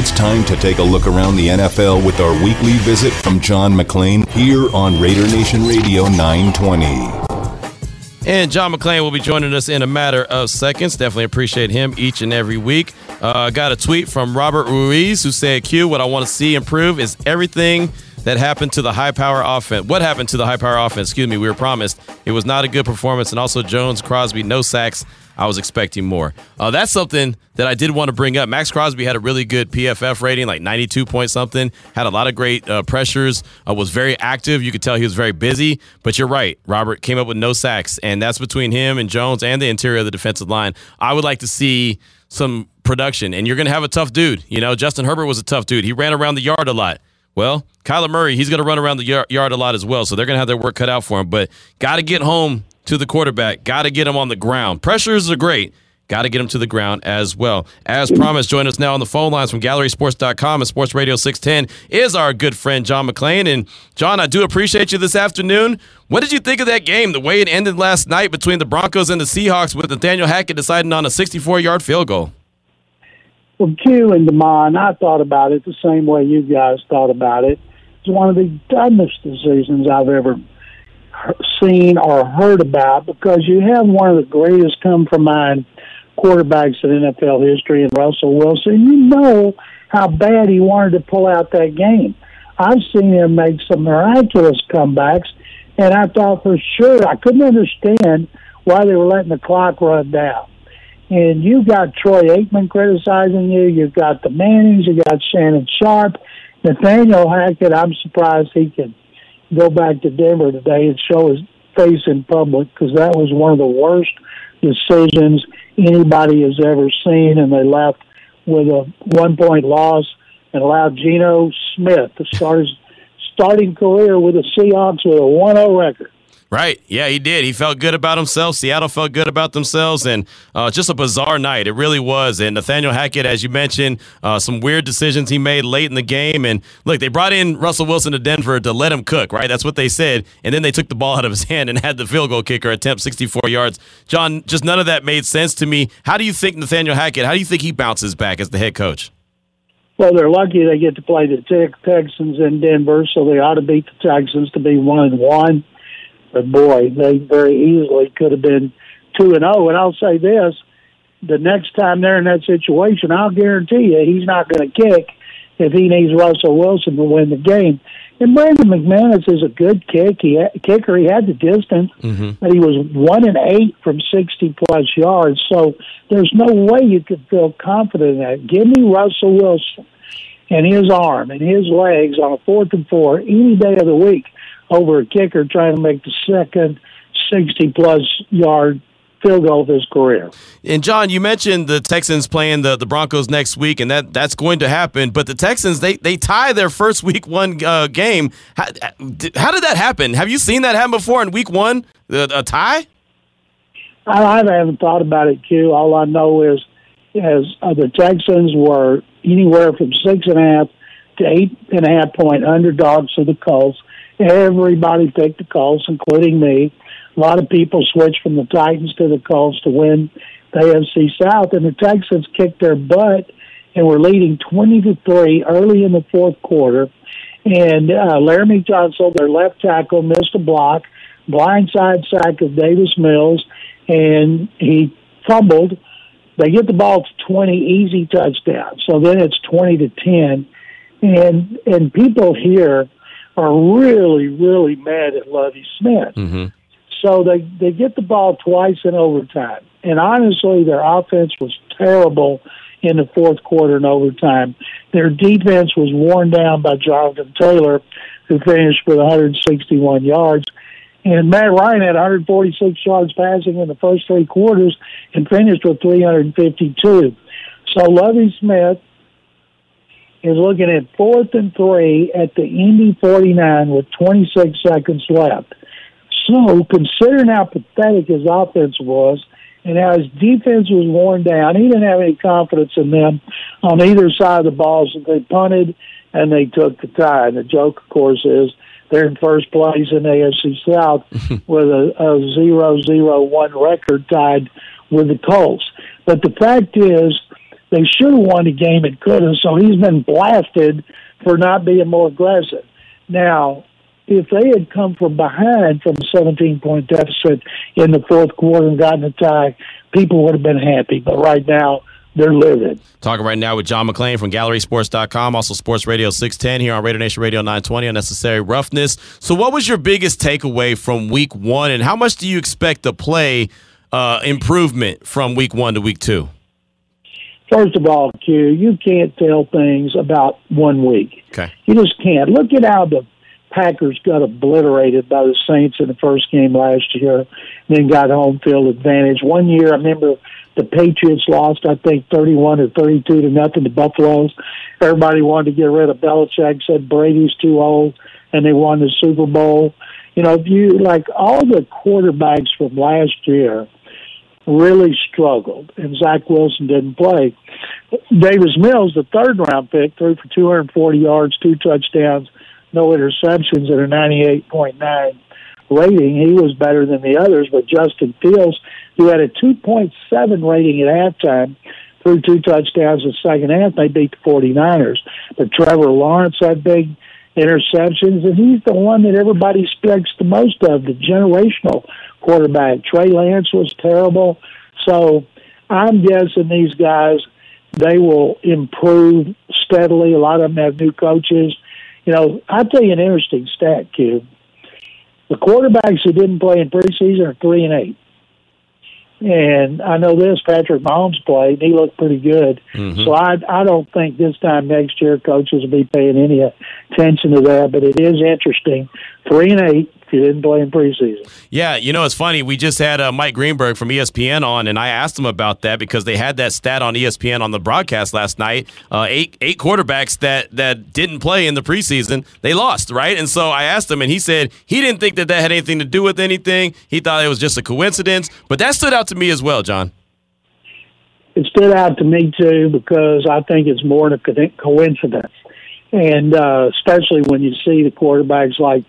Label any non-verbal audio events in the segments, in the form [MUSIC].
It's time to take a look around the NFL with our weekly visit from John McClain here on Raider Nation Radio 920. And John McClain will be joining us in a matter of seconds. Definitely appreciate him each and every week. Uh, got a tweet from Robert Ruiz who said, Q, what I want to see improve is everything that happened to the high power offense. What happened to the high power offense? Excuse me. We were promised it was not a good performance. And also, Jones, Crosby, no sacks. I was expecting more. Uh, that's something that I did want to bring up. Maxx Crosby had a really good PFF rating, like 92 point something, had a lot of great uh, pressures, uh, was very active. You could tell he was very busy. But you're right. Robert came up with no sacks, and that's between him and Jones and the interior of the defensive line. I would like to see some production, and you're going to have a tough dude. You know, Justin Herbert was a tough dude. He ran around the yard a lot. Well, Kyler Murray, he's going to run around the yard a lot as well, so they're going to have their work cut out for him. But got to get home to the quarterback. Got to get him on the ground. Pressures are great. Got to get him to the ground as well. As promised, join us now on the phone lines from GallerySports.com and Sports Radio 610 is our good friend John McClain. And John, I do appreciate you this afternoon. What did you think of that game? The way it ended last night between the Broncos and the Seahawks, with Nathaniel Hackett deciding on a 64-yard field goal. Well, Q and Demond, I thought about it the same way you guys thought about it. It's one of the dumbest decisions I've ever seen or heard about because you have one of the greatest come from mind quarterbacks in NFL history in Russell Wilson. You know how bad he wanted to pull out that game. I've seen him make some miraculous comebacks, and I thought for sure I couldn't understand why they were letting the clock run down and you got Troy Aikman criticizing you. You've got the Mannings. You got Shannon Sharpe, Nathaniel Hackett. I'm surprised he could go back to Denver today and show his face in public because that was one of the worst decisions anybody has ever seen. And they left with a one point loss and allowed Geno Smith to start his starting career with the Seahawks with a 1 0 record. Right. Yeah, he did. He felt good about himself. Seattle felt good about themselves, and uh, just a bizarre night. It really was. And Nathaniel Hackett, as you mentioned, uh, some weird decisions he made late in the game. And look, they brought in Russell Wilson to Denver to let him cook, right? That's what they said. And then they took the ball out of his [LAUGHS] hand and had the field goal kicker attempt 64 yards. John, just none of that made sense to me. How do you think Nathaniel Hackett, how do you think he bounces back as the head coach? Well, they're lucky they get to play the Texans in Denver, so they ought to beat the Texans to be one and one. But boy, they very easily could have been two and zero. Oh. And I'll say this: the next time they're in that situation, I'll guarantee you he's not going to kick if he needs Russell Wilson to win the game. And Brandon McManus is a good kick. He had, kicker. He had the distance, mm-hmm. but he was one and eight from sixty plus yards. So there's no way you could feel confident in that. Give me Russell Wilson and his arm and his legs on a fourth and four any day of the week over a kicker trying to make the second 60 plus yard field goal of his career. And John, you mentioned the Texans playing the, the Broncos next week, and that that's going to happen. But the Texans they they tie their first week one uh, game. How, how, did that happen? Have you seen that happen before in week one? a tie? I, I haven't thought about it, Q. All I know is as uh, the Texans were anywhere from six and a half to eight and a half point underdogs to the Colts. Everybody picked the Colts, including me. A lot of people switched from the Titans to the Colts to win the AFC South, and the Texans kicked their butt and were leading 20 to 3 early in the fourth quarter. And uh, Laremy Tunsil, their left tackle, missed a block, blindside sack of Davis Mills, and he fumbled. They get the ball to 20, easy touchdown. So then it's 20 to 10. And, and people here are really, really mad at Lovie Smith. Mm-hmm. So they, they get the ball twice in overtime. And honestly, their offense was terrible in the fourth quarter and overtime. Their defense was worn down by Jonathan Taylor, who finished with 161 yards. And Matt Ryan had 146 yards passing in the first three quarters and finished with 352. So Lovie Smith is looking at fourth and three at the Indy 49 with 26 seconds left. So, considering how pathetic his offense was and how his defense was worn down, he didn't have any confidence in them on either side of the ball. So they punted and they took the tie. And the joke, of course, is they're in first place in AFC South [LAUGHS] with a, a zero zero one record tied with the Colts. But the fact is, They should have won the game and could have. So he's been blasted for not being more aggressive. Now, if they had come from behind from a 17 point deficit in the fourth quarter and gotten a tie, people would have been happy. But right now, they're livid. Talking right now with John McClain from GallerySports.com, also Sports Radio 610 here on Radio Nation Radio 920 Unnecessary Roughness. So, what was your biggest takeaway from week one, and how much do you expect to play uh, improvement from week one to week two? First of all, Q, you can't tell things about one week. Okay. You just can't. Look at how the Packers got obliterated by the Saints in the first game last year, then got home field advantage. One year, I remember the Patriots lost, I think, 31 or 32 to nothing to Buffalo's. Everybody wanted to get rid of Belichick, said Brady's too old, and they won the Super Bowl. You know, if you like all the quarterbacks from last year really struggled, and Zach Wilson didn't play. Davis Mills, the third round pick, threw for 240 yards, two touchdowns, no interceptions, and a 98.9 rating. He was better than the others, but Justin Fields, who had a 2.7 rating at halftime, threw two touchdowns in the second half. They beat the 49ers. But Trevor Lawrence had big interceptions, and he's the one that everybody expects the most of, the generational quarterback. Trey Lance was terrible. So I'm guessing these guys, they will improve steadily. A lot of them have new coaches. You know, I'll tell you an interesting stat, Q. The quarterbacks who didn't play in preseason are three and eight. And I know this Patrick Mahomes played; and he looked pretty good. Mm-hmm. So I I don't think this time next year coaches will be paying any attention to that. But it is interesting. Three and eight, he didn't play in preseason. Yeah, you know, it's funny. We just had uh, Mike Greenberg from ESPN on, and I asked him about that because they had that stat on ESPN on the broadcast last night. Uh, eight eight quarterbacks that that didn't play in the preseason, they lost, right? And so I asked him, and he said he didn't think that that had anything to do with anything. He thought it was just a coincidence. But that stood out to me as well, John. It stood out to me too because I think it's more than a coincidence, and uh, especially when you see the quarterbacks like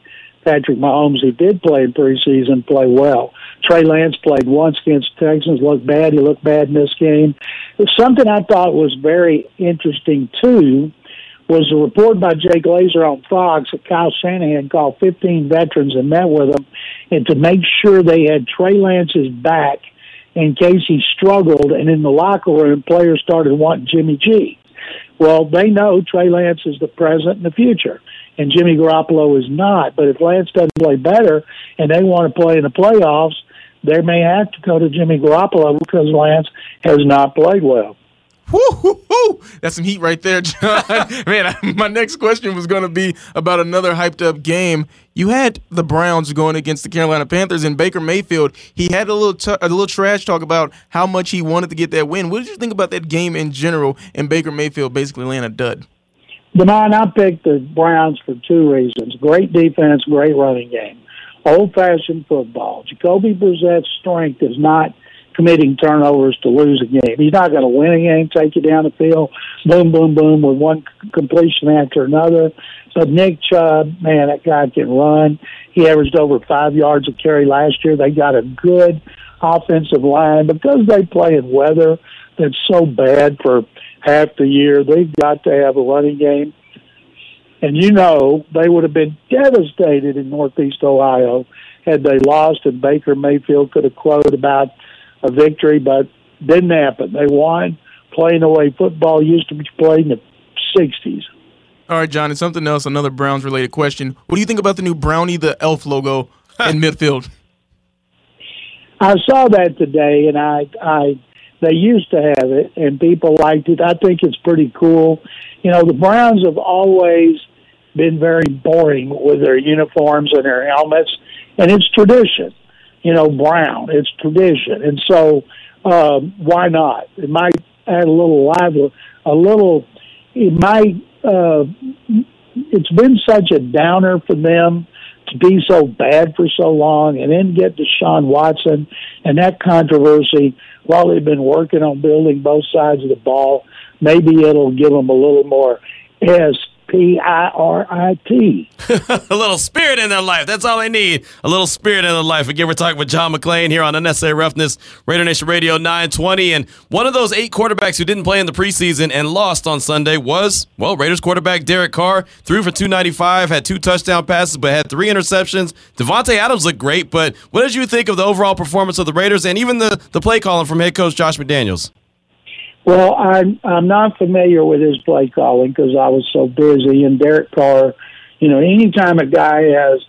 Patrick Mahomes, who did play in preseason, play well. Trey Lance played once against Texans, looked bad. He looked bad in this game. Something I thought was very interesting, too, was a report by Jay Glazer on Fox that Kyle Shanahan called 15 veterans and met with them, and to make sure they had Trey Lance's back in case he struggled, and in the locker room, players started wanting Jimmy G. Well, they know Trey Lance is the present and the future and Jimmy Garoppolo is not. But if Lance doesn't play better and they want to play in the playoffs, they may have to go to Jimmy Garoppolo because Lance has not played well. Woo, woo, That's some heat right there, [LAUGHS] John. Man, my next question was going to be about another hyped up game. You had the Browns going against the Carolina Panthers and Baker Mayfield. He had a little t- a little trash talk about how much he wanted to get that win. What did you think about that game in general and Baker Mayfield basically laying a dud? Demond, I picked the Browns for two reasons. Great defense, great running game. Old fashioned football. Jacoby Brissett's strength is not committing turnovers to lose a game. He's not going to win a game, take you down the field, boom, boom, boom, with one completion after another. But Nick Chubb, man, that guy can run. He averaged over five yards a carry last year. They got a good offensive line because they play in weather that's so bad for half the year. They've got to have a running game. And you know, they would have been devastated in Northeast Ohio had they lost, and Baker Mayfield could have crowed about a victory, but didn't happen. They won playing the way football used to be played in the 60s. All right, John, and something else, another Browns related question. What do you think about the new Brownie the Elf logo in [LAUGHS] midfield? I saw that today, and I I they used to have it, and people liked it. I think it's pretty cool. You know, the Browns have always been very boring with their uniforms and their helmets, and it's tradition. You know, brown, it's tradition, and so um, why not? It might add a little live, a little. It might. Uh, it's been such a downer for them be so bad for so long, and then get Deshaun Watson and that controversy while they've been working on building both sides of the ball, maybe it'll give them a little more P I R I T. [LAUGHS] a little spirit in their life. That's all they need. A little spirit in their life. Again, we're talking with John McClain here on Unnecessary Roughness, Raider Nation Radio 920. And one of those eight quarterbacks who didn't play in the preseason and lost on Sunday was, well, Raiders quarterback Derek Carr. Threw for 295, had two touchdown passes, but had three interceptions. Davante Adams looked great, but what did you think of the overall performance of the Raiders and even the, the play calling from head coach Josh McDaniels? Well, I'm I'm not familiar with his play calling because I was so busy. And Derek Carr, you know, anytime a guy has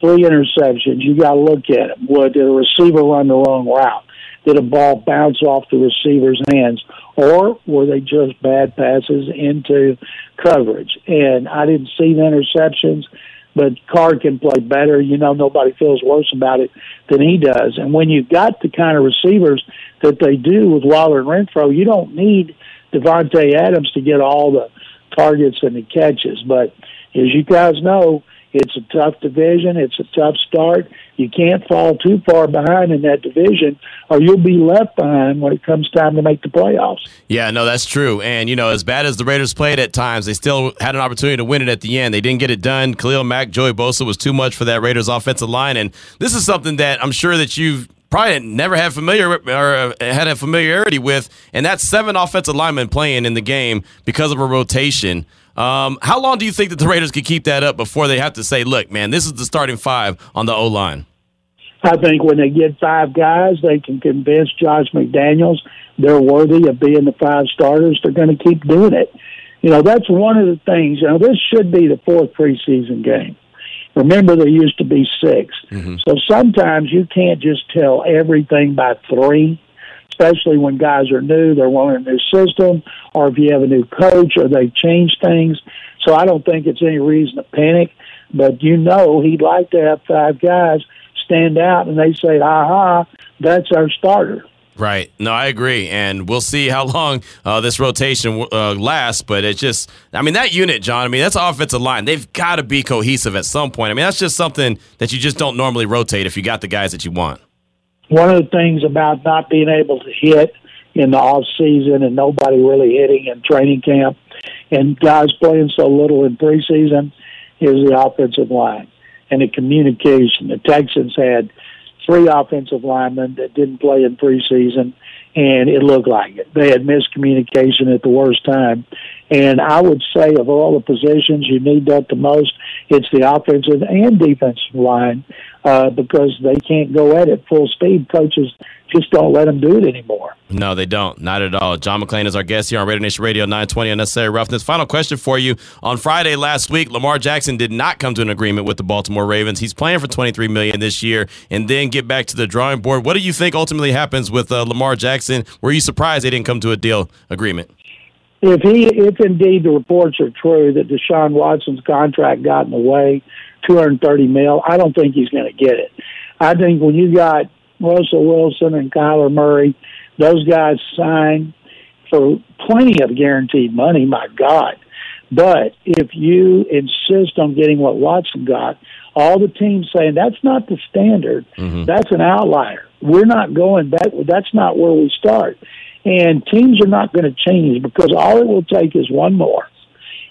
three interceptions, you got to look at him. What did a receiver run the wrong route? Did a ball bounce off the receiver's hands, or were they just bad passes into coverage? And I didn't see the interceptions but Carr can play better. You know, nobody feels worse about it than he does. And when you've got the kind of receivers that they do with Waller and Renfrow, you don't need Davante Adams to get all the targets and the catches. But as you guys know, it's a tough division. It's a tough start. You can't fall too far behind in that division, or you'll be left behind when it comes time to make the playoffs. Yeah, no, that's true. And, you know, as bad as the Raiders played at times, they still had an opportunity to win it at the end. They didn't get it done. Khalil Mack, Joey Bosa was too much for that Raiders offensive line. And this is something that I'm sure that you've probably never had familiar or uh, had a familiarity with, and that's seven offensive linemen playing in the game because of a rotation. Um, how long do you think that the Raiders could keep that up before they have to say, "Look, man, this is the starting five on the O line"? I think when they get five guys, they can convince Josh McDaniels they're worthy of being the five starters. They're going to keep doing it. You know, that's one of the things. You know, this should be the fourth preseason game. Remember, there used to be 6 mm-hmm. So sometimes you can't just tell everything by three especially when guys are new, they're wanting a new system, or if you have a new coach or they change things. So I don't think it's any reason to panic, but you know he'd like to have five guys stand out and they say, aha, that's our starter. Right. No, I agree, and we'll see how long uh, this rotation uh, lasts. But it's just, I mean, that unit, John. I mean, that's offensive line. They've got to be cohesive at some point. I mean, that's just something that you just don't normally rotate if you got the guys that you want one of the things about not being able to hit in the off season and nobody really hitting in training camp and guys playing so little in preseason is the offensive line and the communication. The Texans had three offensive linemen that didn't play in preseason and it looked like it. They had miscommunication at the worst time. And I would say of all the positions you need that the most, it's the offensive and defensive line uh, because they can't go at it full speed. Coaches just don't let them do it anymore. No, they don't. Not at all. John McClain is our guest here on Raider Nation Radio 920 Unnecessary Roughness. Final question for you. On Friday last week, Lamar Jackson did not come to an agreement with the Baltimore Ravens. He's playing for 23 million this year and then get back to the drawing board. What do you think ultimately happens with uh, Lamar Jackson? Were you surprised they didn't come to a deal agreement? If he, if indeed the reports are true that Deshaun Watson's contract got in the way, 230 mil. I don't think he's going to get it. I think when you got Russell Wilson and Kyler Murray, those guys sign for plenty of guaranteed money. My God. But if you insist on getting what Watson got, all the teams saying that's not the standard. Mm-hmm. That's an outlier. We're not going back. That's not where we start. And teams are not going to change because all it will take is one more.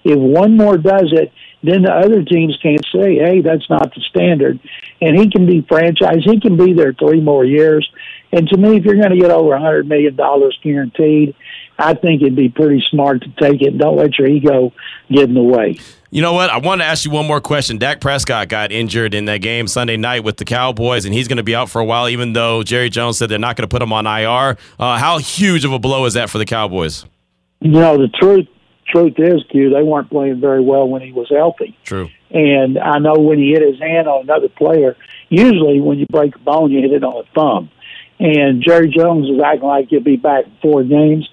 If one more does it, then the other teams can't say, hey, that's not the standard. And he can be franchised. He can be there three more years. And to me, if you're going to get over a $100 million guaranteed, I think it'd be pretty smart to take it. Don't let your ego get in the way. You know what? I want to ask you one more question. Dak Prescott got injured in that game Sunday night with the Cowboys, and he's going to be out for a while, even though Jerry Jones said they're not going to put him on IR. Uh, how huge of a blow is that for the Cowboys? You know, the truth truth is, Q, they weren't playing very well when he was healthy. True. And I know when he hit his hand on another player, usually when you break a bone, you hit it on a thumb. And Jerry Jones is acting like he'll be back in four games.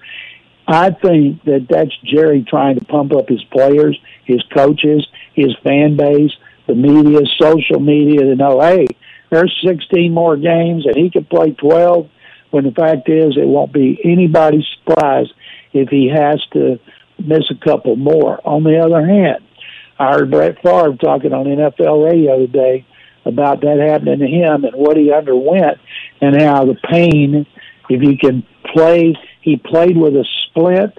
I think that that's Jerry trying to pump up his players, his coaches, his fan base, the media, social media to know, hey, there's 16 more games and he could play 12. When the fact is, it won't be anybody's surprise if he has to miss a couple more. On the other hand, I heard Brett Favre talking on NFL radio today about that happening to him and what he underwent and how the pain, if you can play, he played with a splint,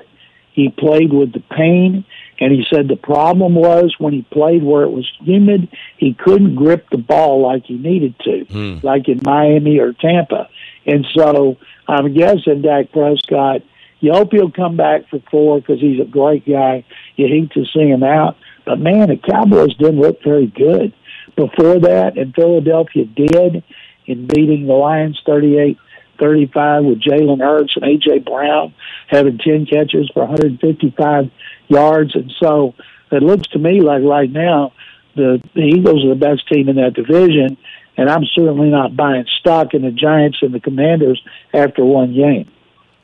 he played with the pain, And he said the problem was when he played where it was humid, he couldn't grip the ball like he needed to, Hmm. like in Miami or Tampa. And so I'm guessing Dak Prescott, you hope he'll come back for four because he's a great guy. You hate to see him out. But man, the Cowboys didn't look very good before that, and Philadelphia did in beating the Lions 38 35 with Jalen Hurts and A.J. Brown having 10 catches for 155 yards. And so it looks to me like right now the, the Eagles are the best team in that division, and I'm certainly not buying stock in the Giants and the Commanders after one game.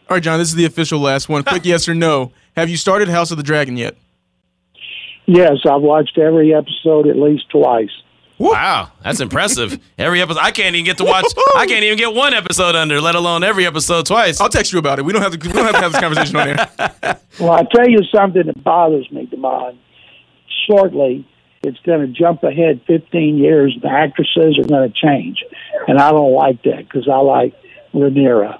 All right, John, this is the official last one. Quick yes or no. Have you started House of the Dragon yet? Yes, I've watched every episode at least twice. Wow, that's impressive. Every episode, I can't even get to watch. I can't even get one episode under, let alone every episode twice. I'll text you about it. We don't have to. We don't have to have this conversation on air. [LAUGHS] Well, I tell you something that bothers me, Demond. Shortly, it's going to jump ahead 15 years. The actresses are going to change, and I don't like that because I like Rhaenyra.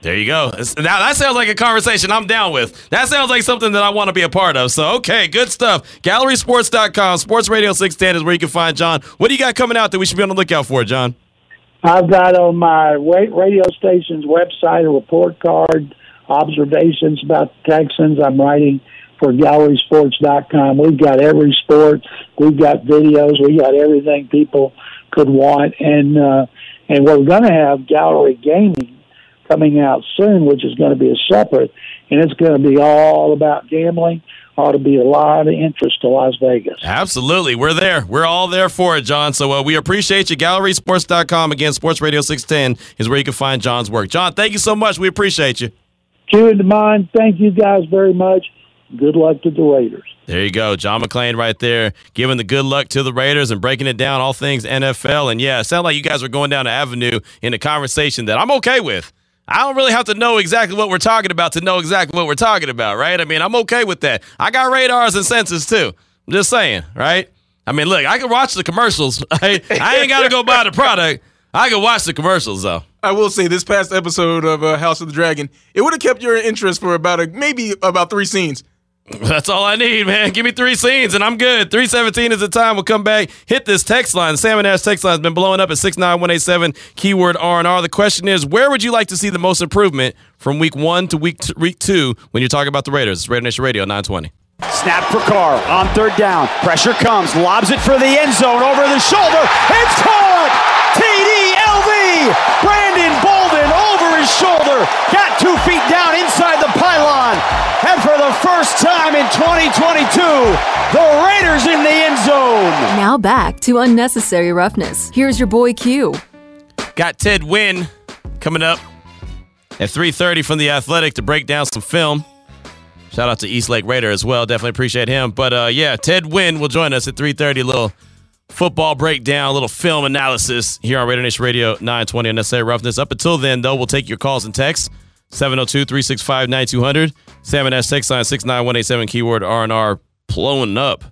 There you go. Now that sounds like a conversation I'm down with. That sounds like something that I want to be a part of. So okay, good stuff. GallerySports.com, Sports Radio 610 is where you can find John. What do you got coming out that we should be on the lookout for, John? I've got on my radio station's website a report card, observations about the Texans. I'm writing for GallerySports.com. We've got every sport. We've got videos. We've got everything people could want, and uh, and we're going to have Gallery Gaming coming out soon, which is going to be a separate, and it's going to be all about gambling. Ought to be a lot of interest to Las Vegas. Absolutely. We're there. We're all there for it, John. So uh, we appreciate you. GallerySports.com. Again, Sports Radio 610 is where you can find John's work. John, thank you so much. We appreciate you. Q and Demond, thank you guys very much. Good luck to the Raiders. There you go. John McClain right there, giving the good luck to the Raiders and breaking it down, all things NFL. And yeah, it sounds like you guys are going down the avenue in a conversation that I'm okay with. I don't really have to know exactly what we're talking about to know exactly what we're talking about, right? I mean, I'm okay with that. I got radars and sensors too. I'm just saying, right? I mean, look, I can watch the commercials. [LAUGHS] Right? I ain't got to go buy the product. I can watch the commercials though. I will say this past episode of uh, House of the Dragon, it would have kept your interest for about a maybe about three scenes. That's all I need, man. Give me three scenes and I'm good. 317 is the time. We'll come back, hit this text line. Salmon Ash text line has been blowing up at 69187, keyword R&R. The question is, where would you like to see the most improvement from week one to week, t- week two when you're talking about the Raiders? It's Raider Nation Radio 920. Snap for Carr on third down. Pressure comes, lobs it for the end zone over the shoulder. It's caught! TD LV! Brandon over his shoulder. Got two feet down inside the pylon. And for the first time in 2022, the Raiders in the end zone. Now back to unnecessary roughness. Here's your boy Q. Got Ted Nguyen coming up at 3.30 from The Athletic to break down some film. Shout out to East Lake Raider as well. Definitely appreciate him. But uh, yeah, Ted Nguyen will join us at 3.30. A little football breakdown, a little film analysis here on Raider Nation Radio 920 Unnecessary Roughness. Up until then, though, we'll take your calls and texts. 702-365-9200. Salmon S text line 69187 keyword R&R blowing up.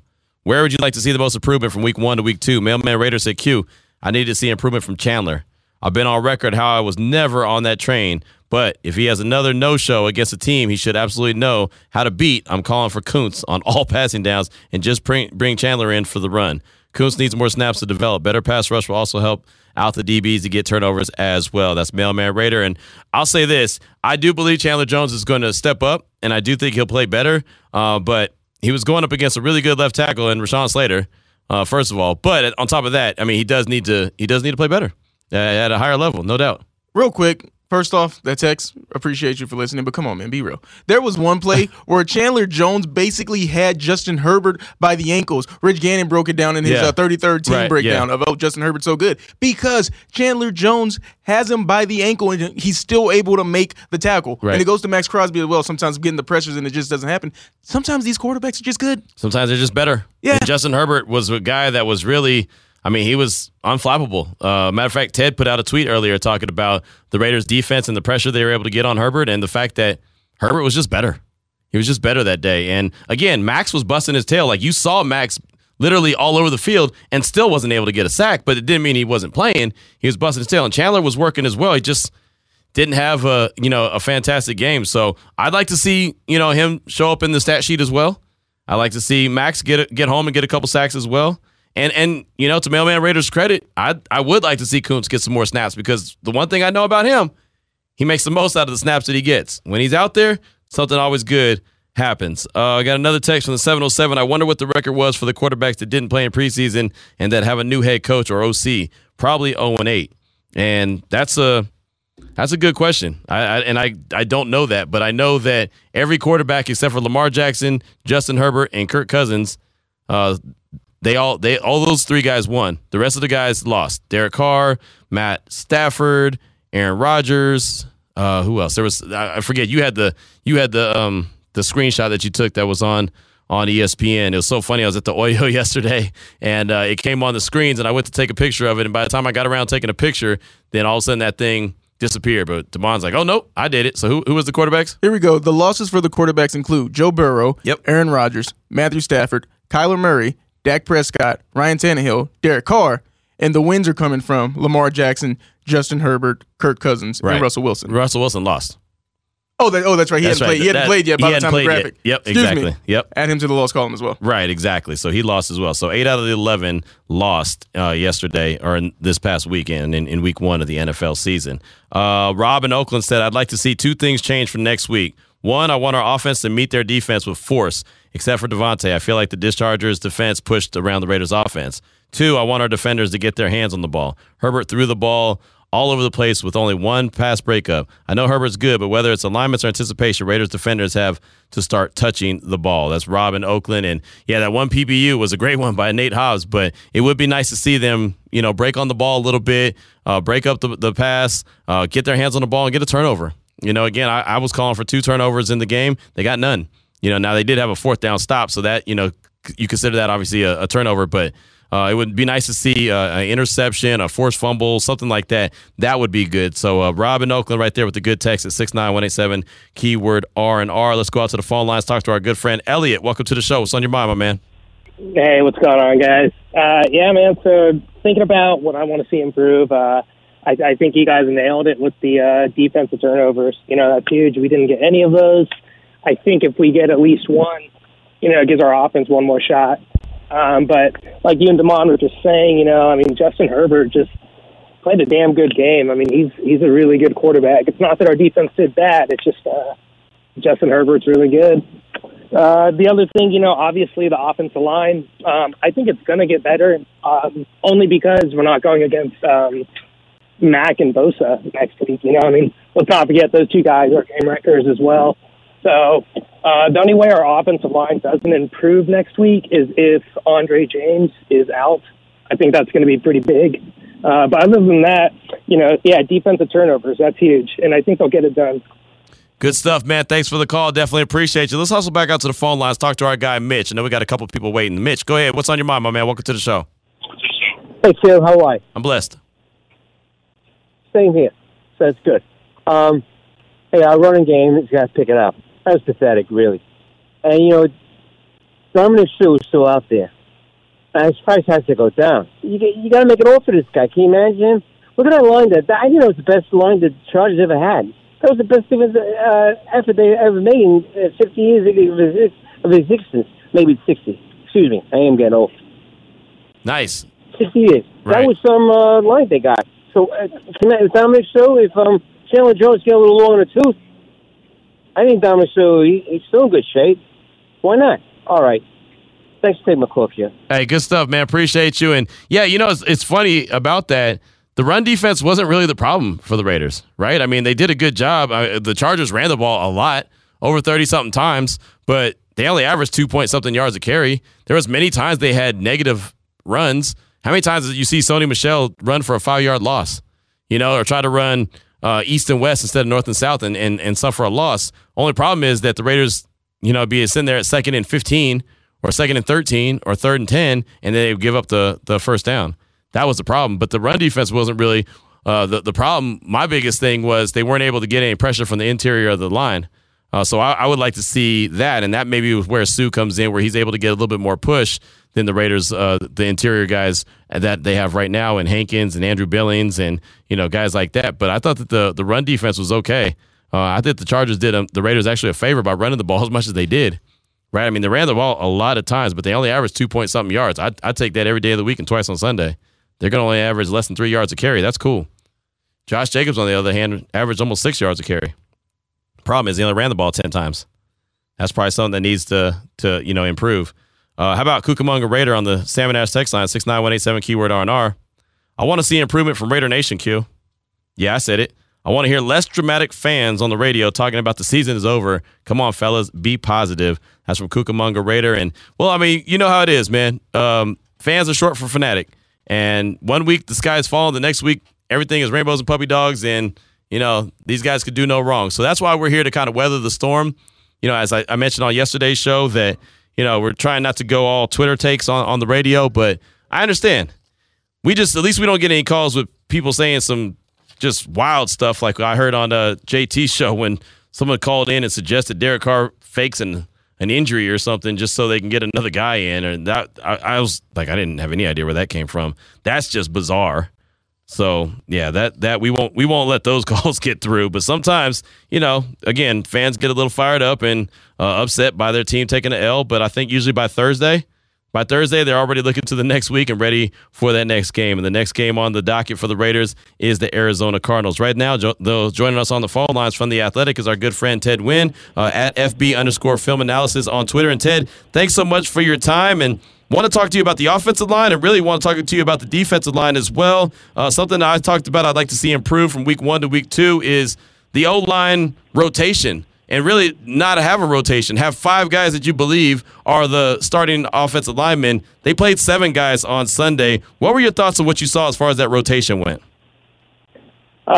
Where would you like to see the most improvement from week one to week two? Mailman Raider said, Q, I need to see improvement from Chandler. I've been on record how I was never on that train, but if he has another no show against a team he should absolutely know how to beat, I'm calling for Koonce on all [LAUGHS] passing downs and just bring Chandler in for the run. Koonce needs more snaps to develop. Better pass rush will also help out the DBs to get turnovers as well. That's Mailman Raider. And I'll say this I do believe Chandler Jones is going to step up, and I do think he'll play better. Uh, but he was going up against a really good left tackle in Rashawn Slater, uh, first of all. But on top of that, I mean, he does need to he does need to play better uh, at a higher level, no doubt. Real quick, first off, that text, appreciate you for listening, but come on, man, be real. There was one play [LAUGHS] where Chandler Jones basically had Justin Herbert by the ankles. Rich Gannon broke it down in his Yeah. uh, 33rd team Right, breakdown yeah. of, oh, Justin Herbert's so good. Because Chandler Jones has him by the ankle and he's still able to make the tackle. Right. And it goes to Maxx Crosby as well. Sometimes getting the pressures and it just doesn't happen. Sometimes these quarterbacks are just good. Sometimes they're just better. Yeah. And Justin Herbert was a guy that was really, I mean, he was unflappable. Uh, matter of fact, Ted put out a tweet earlier talking about the Raiders' defense and the pressure they were able to get on Herbert, and the fact that Herbert was just better. He was just better that day. And again, Max was busting his tail. Like you saw Max literally all over the field and still wasn't able to get a sack, but it didn't mean he wasn't playing. He was busting his tail. And Chandler was working as well. He just didn't have a you know a fantastic game. So I'd like to see you know him show up in the stat sheet as well. I like to see Max get get home and get a couple sacks as well. And and you know, to Mailman Raiders' credit, I I would like to see Koonce get some more snaps because the one thing I know about him, he makes the most out of the snaps that he gets. When he's out there, something always good happens. Uh, I got another text from the 707. I wonder what the record was for the quarterbacks that didn't play in preseason and that have a new head coach or OC. Probably 0 and 8. And that's a that's a good question. I, I, and I I don't know that, but I know that every quarterback except for Lamar Jackson, Justin Herbert, and Kirk Cousins, uh, they all they all those three guys won. The rest of the guys lost. Derek Carr, Matt Stafford, Aaron Rodgers. Uh, who else? There was I forget. You had the you had the um the screenshot that you took that was on on ESPN. It was so funny. I was at the Oyo [LAUGHS] yesterday, and uh, it came on the screens, and I went to take a picture of it. And by the time I got around taking a picture, then all of a sudden that thing disappeared. But Demond's like, "Oh no, I did it." So who who was the quarterbacks? Here we go. The losses for the quarterbacks include Joe Burrow, Yep. Aaron Rodgers, Matthew Stafford, Kyler Murray, Dak Prescott, Ryan Tannehill, Derek Carr, and the wins are coming from Lamar Jackson, Justin Herbert, Kirk Cousins, and Russell Wilson. Russell Wilson lost. Oh, that, oh, that's right. He That's hadn't right. played. He hadn't That- played yet by the time of the played yet. graphic. Yep, Excuse exactly. Me. Yep. Add him to the loss column as well. Right, exactly. So he lost as well. So eight out of the eleven lost uh, yesterday or in this past weekend in, in week one of the NFL season. Uh, Rob in Oakland said, "I'd like to see two things change for next week. One, I want our offense to meet their defense with force, except for Davante. I feel like the Dischargers' defense pushed around the Raiders' offense. Two, I want our defenders to get their hands on the ball. Herbert threw the ball." All over the place with only one pass breakup. I know Herbert's good, but whether it's alignments or anticipation, Raiders defenders have to start touching the ball. That's Rob in Oakland, and yeah, that one PBU was a great one by Nate Hobbs. But it would be nice to see them, you know, break on the ball a little bit, uh, break up the, the pass, uh, get their hands on the ball, and get a turnover. You know, again, I, I was calling for two turnovers in the game. They got none. You know, now they did have a fourth down stop, so that you know you consider that obviously a, a turnover, but. Uh, it would be nice to see uh, an interception, a forced fumble, something like that. That would be good. So, uh, Rob in Oakland right there with the good text at six nine one eight seven keyword R and R. Let's go out to the phone lines. Talk to our good friend Elliot. Welcome to the show. What's on your mind, my man? Hey, what's going on, guys? Uh, yeah, man. So thinking about what I want to see improve, uh, I, I think you guys nailed it with the uh, defensive turnovers. You know, that's huge. We didn't get any of those. I think if we get at least one, you know, it gives our offense one more shot. Um, but like you and Damon were just saying, you know, I mean, Justin Herbert just played a damn good game. I mean, he's he's a really good quarterback. It's not that our defense did bad. It's just uh, Justin Herbert's really good. Uh, the other thing, you know, obviously the offensive line. Um, I think it's going to get better, um, only because we're not going against um, Mack and Bosa next week. You know, I mean, let's not forget those two guys are game wreckers as well. So uh, the only way our offensive line doesn't improve next week is if Andre James is out. I think that's going to be pretty big. Uh, but other than that, you know, yeah, defensive turnovers, that's huge. And I think they'll get it done. Good stuff, man. Thanks for the call. Definitely appreciate you. Let's hustle back out to the phone lines. Talk to our guy Mitch. I know we got a couple of people waiting. Mitch, go ahead. What's on your mind, my man? Welcome to the show. Hey, Phil, how are you? I'm blessed. Same here. So that's good. Um, hey, our running game has got to pick it up. That's pathetic, really. And, you know, Dominic Suh is still out there. And his price has to go down. You, you got to make it all for this guy. Can you imagine him? Look at that line. That, that I think that was the best line that the Chargers ever had. That was the best uh, effort they ever made in uh, 50 years of, of existence. Maybe 60. Excuse me. I am getting old. Nice. 60 years. Right. That was some uh, line they got. So, uh, Dominic Suh, if um, Chandler Jones get a little long in the tooth, I think Dominic Suh, he, he's still in good shape. Why not? All right. Thanks for taking my call. Hey, good stuff, man. Appreciate you. And yeah, you know, it's, it's funny about that. The run defense wasn't really the problem for the Raiders, right? I mean, they did a good job. I, the Chargers ran the ball a lot, over 30 something times, but they only averaged two point something yards a carry. There was many times they had negative runs. How many times did you see Sony Michel run for a five yard loss? You know, or try to run uh, east and west instead of north and south and, and, and suffer a loss. Only problem is that the Raiders, you know, be sitting there at second and 15 or second and 13 or third and 10, and they give up the, the first down. That was the problem. But the run defense wasn't really uh, the, the problem. My biggest thing was they weren't able to get any pressure from the interior of the line. Uh, so I, I would like to see that, and that maybe is where Suh comes in, where he's able to get a little bit more push than the Raiders, uh, the interior guys that they have right now, and Hankins and Andrew Billings, and you know guys like that. But I thought that the the run defense was okay. Uh, I think the Chargers did um, the Raiders actually a favor by running the ball [LAUGHS] as much as they did. right? I mean, they ran the ball a lot of times, but they only averaged two point something yards. I I take that every day of the week and twice on Sunday. They're going to only average less than three yards a carry. That's cool. Josh Jacobs, on the other hand, averaged almost six yards a carry. Problem is, he only ran the ball ten times. That's probably something that needs to to you know improve. Uh, how about Cucamonga Raider on the Salmon Ash text line six nine one eight seven keyword RNR? I want to see improvement from Raider Nation. Q. Yeah, I said it. I want to hear less dramatic fans on the radio talking about the season is over. Come on, fellas, be positive. That's from Cucamonga Raider. And well, I mean, you know how it is, man. Um, fans are short for fanatic. And one week the sky is falling, the next week everything is rainbows and puppy dogs, and you know these guys could do no wrong. So that's why we're here to kind of weather the storm. You know, as I, I mentioned on yesterday's show, that you know we're trying not to go all Twitter takes on on the radio, but I understand. We just at least we don't get any calls with people saying some just wild stuff like I heard on uh, JT's show when someone called in and suggested Derek Carr fakes an an injury or something just so they can get another guy in. And that I, I was like, I didn't have any idea where that came from. That's just bizarre. So yeah, that that we won't we won't let those [LAUGHS] calls get through. But sometimes, you know, again, fans get a little fired up and uh, upset by their team taking an L. But I think usually by Thursday, by Thursday, they're already looking to the next week and ready for that next game. And the next game on the docket for the Raiders is the Arizona Cardinals. Right now, jo- though, joining us on the phone lines from the Athletic is our good friend Ted Nguyen uh, at FB underscore Film Analysis on Twitter. And Ted, thanks so much for your time and. Want to talk to you about the offensive line and really want to talk to you about the defensive line as well. Uh, something I talked about I'd like to see improve from week one to week two is the O line rotation and really not have a rotation. Have five guys that you believe are the starting offensive linemen. They played seven guys on Sunday. What were your thoughts on what you saw as far as that rotation went? Uh,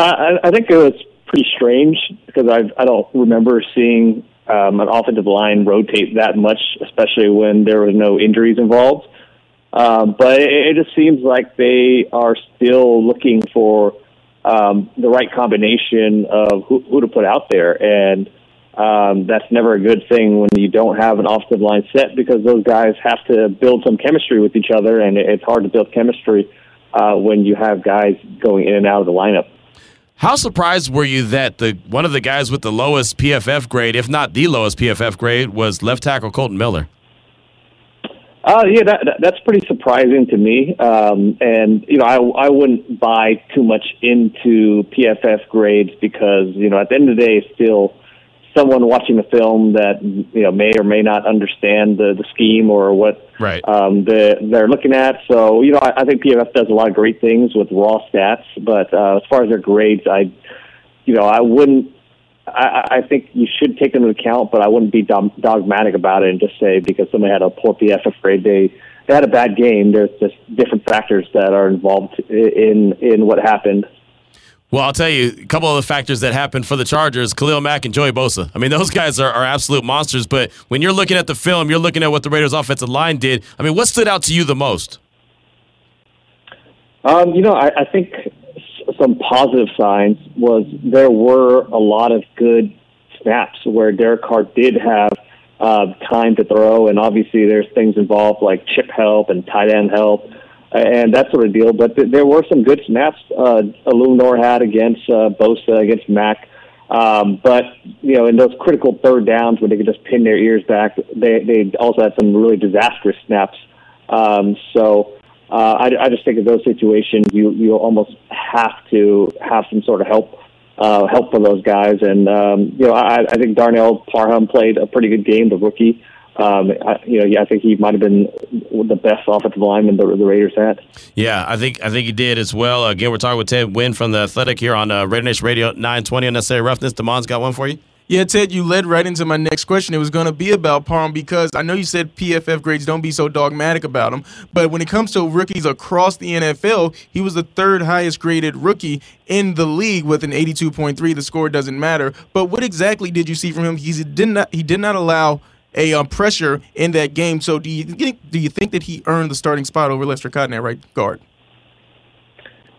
I, I think it was pretty strange because I, I don't remember seeing um, an offensive line rotate that much, especially when there was no injuries involved. Um, but it, it just seems like they are still looking for um, the right combination of who, who to put out there, and um, that's never a good thing when you don't have an offensive line set because those guys have to build some chemistry with each other, and it's hard to build chemistry uh, when you have guys going in and out of the lineup. How surprised were you that the one of the guys with the lowest PFF grade, if not the lowest PFF grade, was left tackle Kolton Miller? Uh, yeah, that, that's pretty surprising to me. Um, and you know, I I wouldn't buy too much into PFF grades because you know at the end of the day, still someone watching the film that you know may or may not understand the the scheme or what right. um, the, they're looking at. So you know, I, I think PFF does a lot of great things with raw stats, but uh, as far as their grades, I you know I wouldn't. I, I think you should take them into account, but I wouldn't be dogmatic about it and just say because somebody had a poor PFF grade, they they had a bad game. There's just different factors that are involved in in what happened. Well, I'll tell you a couple of the factors that happened for the Chargers, Khalil Mack and Joey Bosa. I mean, those guys are, are absolute monsters, but when you're looking at the film, you're looking at what the Raiders' offensive line did. I mean, what stood out to you the most? Um, you know, I, I think some positive signs was there were a lot of good snaps where Derek Carr did have uh, time to throw, and obviously there's things involved like chip help and tight end help and that sort of deal. But th- there were some good snaps uh, Eluemunor had against uh, Bosa, against Mack. Um, but you know, in those critical third downs where they could just pin their ears back, they they also had some really disastrous snaps. Um, so uh, I, I just think in those situations, you you almost have to have some sort of help uh, help for those guys. And um, you know, I, I think Darnell Parham played a pretty good game, the rookie. Um, I, you know, yeah, I think he might have been the best offensive lineman the, the Raiders had. Yeah, I think I think he did as well. Again, we're talking with Ted Nguyen from the Athletic here on uh, Raider Nation Radio 920 Unnecessary Roughness. Damon's got one for you. Yeah, Ted, you led right into my next question. It was going to be about Parham because I know you said PFF grades don't be so dogmatic about them, but when it comes to rookies across the NFL, he was the third highest graded rookie in the league with an 82.3. The score doesn't matter. But what exactly did you see from him? He did not he did not allow a um, pressure in that game. So do you think, do you think that he earned the starting spot over Lester Cotton at right guard?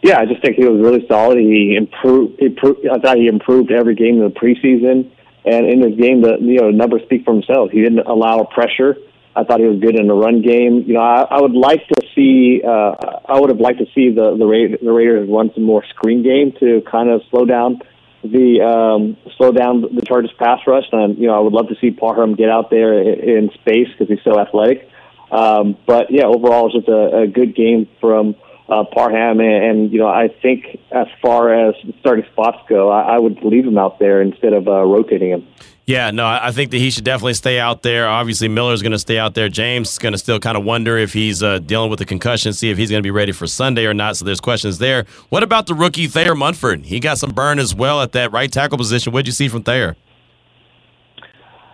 Yeah, I just think he was really solid. He improved. improved I thought he improved every game in the preseason, and in this game, the you know numbers speak for themselves. He didn't allow pressure. I thought he was good in the run game. You know, I, I would like to see. Uh, I would have liked to see the the, Ra- the Raiders run some more screen game to kind of slow down the um, slow down the Chargers pass rush. And you know, I would love to see Parham get out there in space because he's so athletic. Um, but yeah, overall, it's just a, a good game from uh, Parham, and, and you know, I think as far as starting spots go, I, I would leave him out there instead of uh, rotating him. Yeah, no, I think that he should definitely stay out there. Obviously, Miller's going to stay out there. James is going to still kind of wonder if he's uh, dealing with a concussion, see if he's going to be ready for Sunday or not. So there's questions there. What about the rookie Thayer Munford? He got some burn as well at that right tackle position. What did you see from Thayer?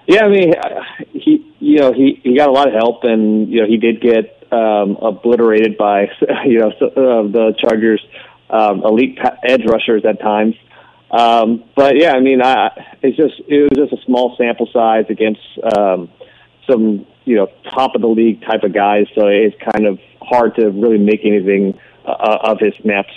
Yeah, I mean, he you know he he got a lot of help, and you know he did get um, obliterated by [LAUGHS] you know uh, the Chargers' um, elite edge rushers at times. Um, but yeah, I mean, I, it's just it was just a small sample size against um, some you know top of the league type of guys, so it's kind of hard to really make anything uh, of his snaps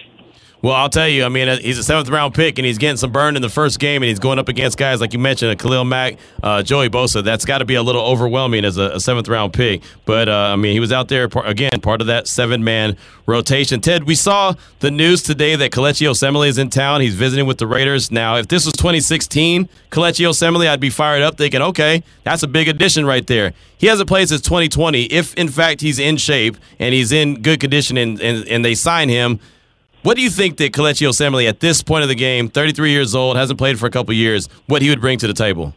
well, I'll tell you, I mean, he's a seventh round pick, and he's getting some burn in the first game, and he's going up against guys like you mentioned, Khalil Mack, uh, Joey Bosa. That's got to be a little overwhelming as a, a seventh round pick. But uh, I mean, he was out there again, part of that seven man rotation. Ted, we saw the news today that Kelechi Osemele is in town. He's visiting with the Raiders. Now, if this was 2016, Kelechi Osemele, I'd be fired up, thinking, okay, that's a big addition right there. He hasn't played since 2020. If in fact he's in shape and he's in good condition, and, and, and they sign him what do you think that Kelechi Osemele, at this point of the game, 33 years old, hasn't played for a couple years, what he would bring to the table?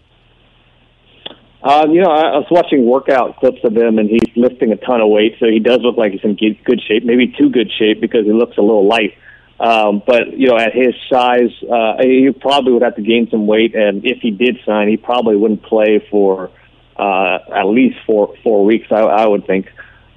Um, you know, I was watching workout clips of him, and he's lifting a ton of weight, so he does look like he's in good shape, maybe too good shape because he looks a little light. Um, but you know, at his size, uh, he probably would have to gain some weight, and if he did sign, he probably wouldn't play for uh, at least four four weeks. I, I would think.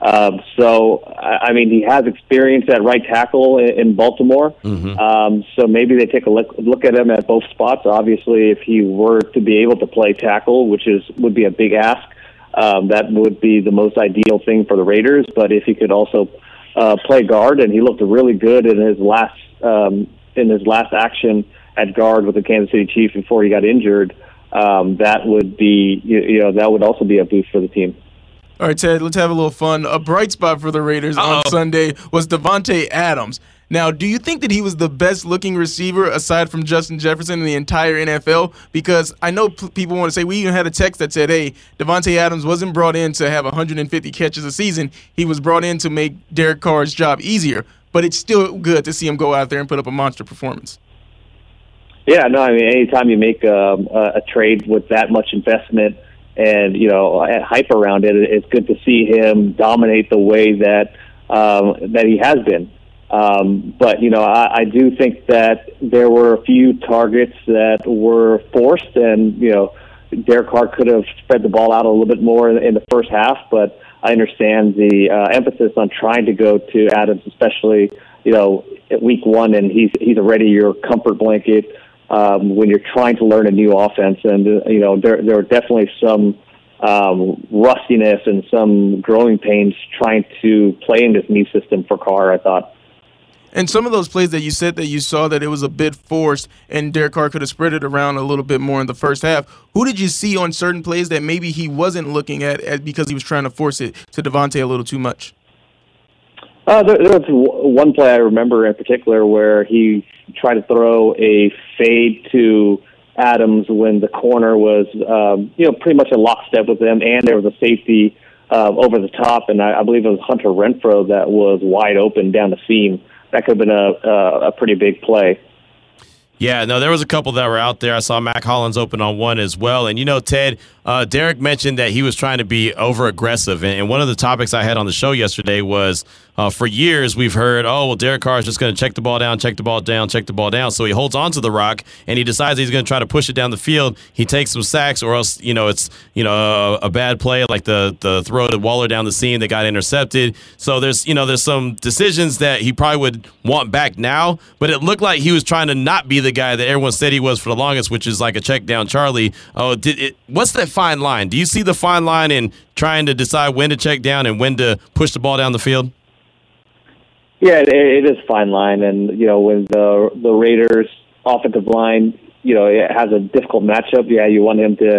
Um, so, I mean, he has experience at right tackle in, Baltimore. Mm-hmm. Um, so maybe they take a look, look at him at both spots. Obviously, if he were to be able to play tackle, which is would be a big ask, um, that would be the most ideal thing for the Raiders. But if he could also uh, play guard, and he looked really good in his last um, in his last action at guard with the Kansas City Chiefs before he got injured, um, that would be you, you know that would also be a boost for the team. All right, Ted, let's have a little fun. A bright spot for the Raiders Uh-oh. on Sunday was Davante Adams. Now, do you think that he was the best looking receiver aside from Justin Jefferson in the entire NFL? Because I know p- people want to say we even had a text that said, "Hey, Davante Adams wasn't brought in to have 150 catches a season. He was brought in to make Derek Carr's job easier." But it's still good to see him go out there and put up a monster performance. Yeah, no, I mean, anytime you make um, a, a trade with that much investment and you know hype around it. It's good to see him dominate the way that um, that he has been. Um, but you know, I, I do think that there were a few targets that were forced, and you know, Derek Carr could have spread the ball out a little bit more in, in the first half. But I understand the uh, emphasis on trying to go to Adams, especially you know at week one, and he's he's already your comfort blanket um, when you're trying to learn a new offense. And uh, you know, there there are definitely some um, rustiness and some growing pains trying to play in this new system for Carr. I thought. And some of those plays that you said that you saw that it was a bit forced and Derek Carr could have spread it around a little bit more in the first half. Who did you see on certain plays that maybe he wasn't looking at because he was trying to force it to Davante a little too much? Uh, there, there was one play I remember in particular where he tried to throw a fade to Adams when the corner was, um, you know, pretty much a lockstep with them, and there was a safety uh, over the top, and I, I believe it was Hunter Renfrow that was wide open down the seam. That could have been a, a, a pretty big play. Yeah, no, there was a couple that were out there. I saw Mack Hollins open on one as well. And you know, Ted, uh, Derek mentioned that he was trying to be over aggressive. And, one of the topics I had on the show yesterday was uh, for years we've heard, oh, well, Derek Carr is just going to check the ball down, check the ball down, check the ball down. So he holds on to the rock and he decides he's going to try to push it down the field. He takes some sacks, or else, you know, it's, you know, a, a bad play like the, the throw to Waller down the seam that got intercepted. So there's, you know, there's some decisions that he probably would want back now, but it looked like he was trying to not be the guy that everyone said he was for the longest, which is like a check down Charlie. Oh, did it, what's that fine line? Do you see the fine line in trying to decide when to check down and when to push the ball down the field? Yeah, it, it is fine line, and you know when the the Raiders offensive line, you know, it has a difficult matchup. Yeah, you want him to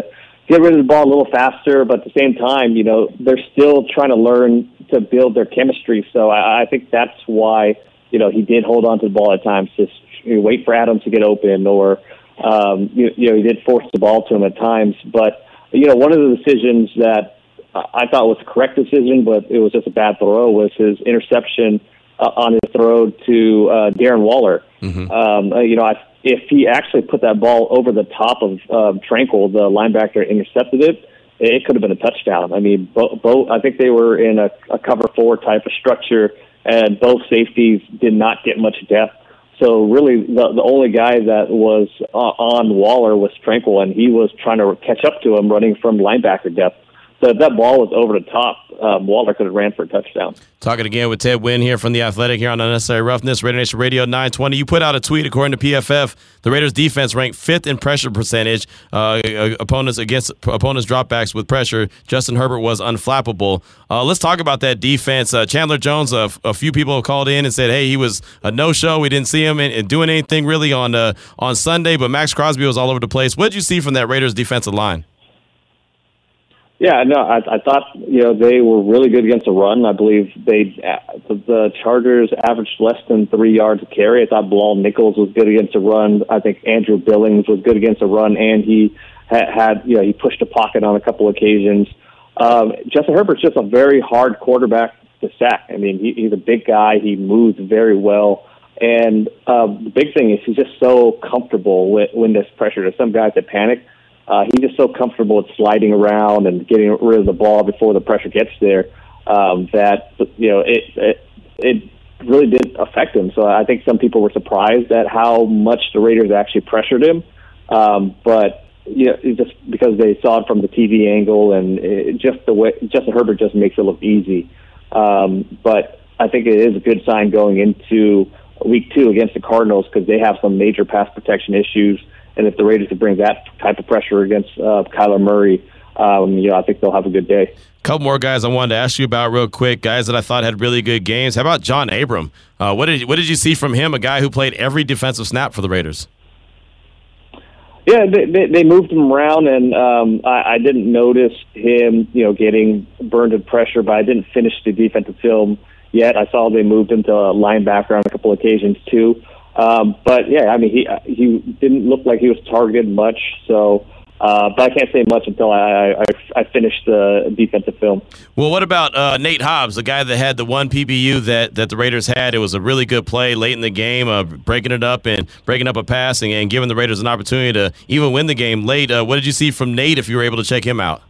get rid of the ball a little faster, but at the same time, you know, they're still trying to learn to build their chemistry. So I, I think that's why you know he did hold on to the ball at times, just wait for Adams to get open or Um, you, you know, he did force the ball to him at times, but you know, one of the decisions that I thought was the correct decision, but it was just a bad throw, was his interception uh, on his throw to uh, Darren Waller. Mm-hmm. Um, uh, you know, I, if he actually put that ball over the top of uh, Tranquill, the linebacker intercepted it, it could have been a touchdown. I mean, both, both I think they were in a, a cover four type of structure, and both safeties did not get much depth. So really, the the only guy that was uh, on Waller was Tranquill, and he was trying to catch up to him, running from linebacker depth. So if that ball was over the top, um, Waller could have ran for a touchdown. Talking again with Ted Nguyen here from The Athletic here on Unnecessary Roughness, Raider Nation Radio 920. You put out a tweet according to PFF. The Raiders defense ranked fifth in pressure percentage. Uh, uh, opponents against opponents dropbacks with pressure. Justin Herbert was unflappable. Uh, let's talk about that defense. Uh, Chandler Jones, a, few people have called in and said, hey, he was a no-show. We didn't see him in, in doing anything really on uh, on Sunday, but Maxx Crosby was all over the place. What did you see from that Raiders defensive line? Yeah, no, I, I thought you know they were really good against the run. I believe they the Chargers averaged less than three yards a carry. I thought Bilal Nichols was good against the run. I think Andrew Billings was good against the run, and he had, had you know he pushed a pocket on a couple occasions. Um, Justin Herbert's just a very hard quarterback to sack. I mean, he, he's a big guy. He moves very well. And uh, the big thing is he's just so comfortable with, when there's pressure. There's some guys that panic uh, he's just so comfortable with sliding around and getting rid of the ball before the pressure gets there um, that you know it, it it really did affect him. So I think some people were surprised at how much the Raiders actually pressured him. Um, but you know, just because they saw it from the TV angle and it, just the way Justin Herbert just makes it look easy. Um, but I think it is a good sign going into week two against the Cardinals because they have some major pass protection issues. And if the Raiders could bring that type of pressure against uh, Kyler Murray, um, you know, I think they'll have a good day. A couple more guys I wanted to ask you about real quick, guys that I thought had really good games. How about John Abram? Uh, what did what did you see from him? A guy who played every defensive snap for the Raiders. Yeah, they, they, they moved him around, and um, I, I didn't notice him, you know, getting burned in pressure. But I didn't finish the defensive film yet. I saw they moved him to a linebacker on a couple occasions too. Um, but yeah, I mean, he he didn't look like he was targeted much. So, uh, but I can't say much until I, I I finish the defensive film. Well, what about uh, Nate Hobbs, the guy that had the one PBU that that the Raiders had? It was a really good play late in the game, uh, breaking it up and breaking up a passing and giving the Raiders an opportunity to even win the game late. Uh, what did you see from Nate? If you were able to check him out.